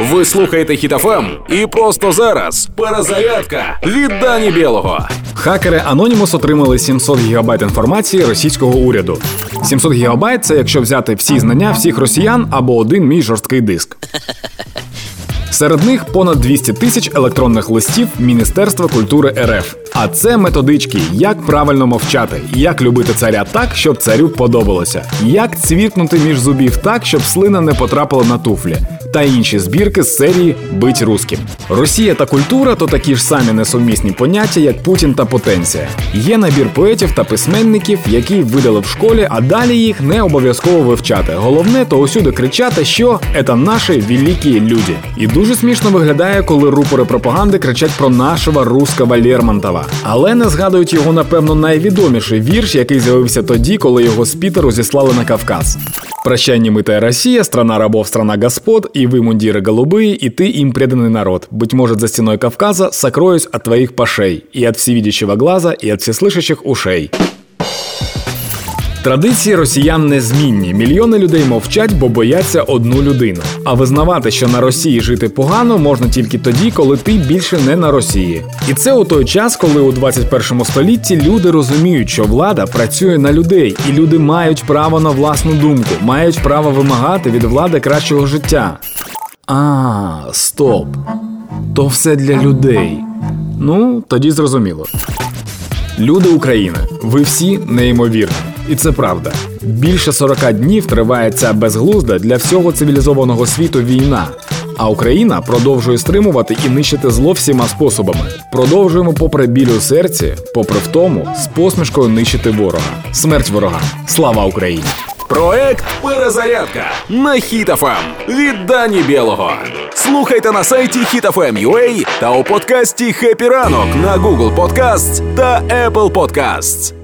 Ви слухаєте Хіт FM і просто зараз перезарядка від Дані Білого. Хакери Anonymous отримали 700 гігабайт інформації російського уряду. 700 гігабайт – це якщо взяти всі знання всіх росіян або один мій жорсткий диск. Серед них понад 200 тисяч електронних листів Міністерства культури РФ. А це методички, як правильно мовчати, як любити царя так, щоб царю подобалося, як цвіркнути між зубів так, щоб слина не потрапила на туфлі, та інші збірки з серії Бить русським. Росія та культура то такі ж самі несумісні поняття, як Путін та потенція. Є набір поетів та письменників, які видали в школі, а далі їх не обов'язково вивчати. Головне то усюди кричати, що це наші великі люди. І дуже смішно виглядає, коли рупори пропаганди кричать про нашого русского Лермонтова. Але не згадують його, напевно, найвідоміший вірш, який з'явився тоді, коли його з Пітеру зіслали на Кавказ. Прощай, немытая Россия, страна рабов, страна господ, и вы мундиры голубые, и ты им преданный народ. Быть может, за стеной Кавказа сокроюсь от твоих пашей, и от всевидящего глаза, и от всеслышащих ушей. Традиції росіян незмінні. Мільйони людей мовчать, бо бояться одну людину. А визнавати, що на Росії жити погано, можна тільки тоді, коли ти більше не на Росії. І це у той час, коли у 21 столітті люди розуміють, що влада працює на людей, і люди мають право на власну думку, мають право вимагати від влади кращого життя. А, стоп. То все для людей. Ну, тоді зрозуміло. Люди України, ви всі неймовірні. І це правда. Більше 40 днів триває ця безглузда для всього цивілізованого світу війна. А Україна продовжує стримувати і нищити зло всіма способами. Продовжуємо, попри біль у серці, попри втому, з посмішкою нищити ворога. Смерть ворогам. Слава Україні! Проект Перезарядка на Хітофем від Дані Білого. Слухайте на сайті HitFM.ua та у подкасті «Хеппі ранок» на Google Podcasts та Apple Podcasts.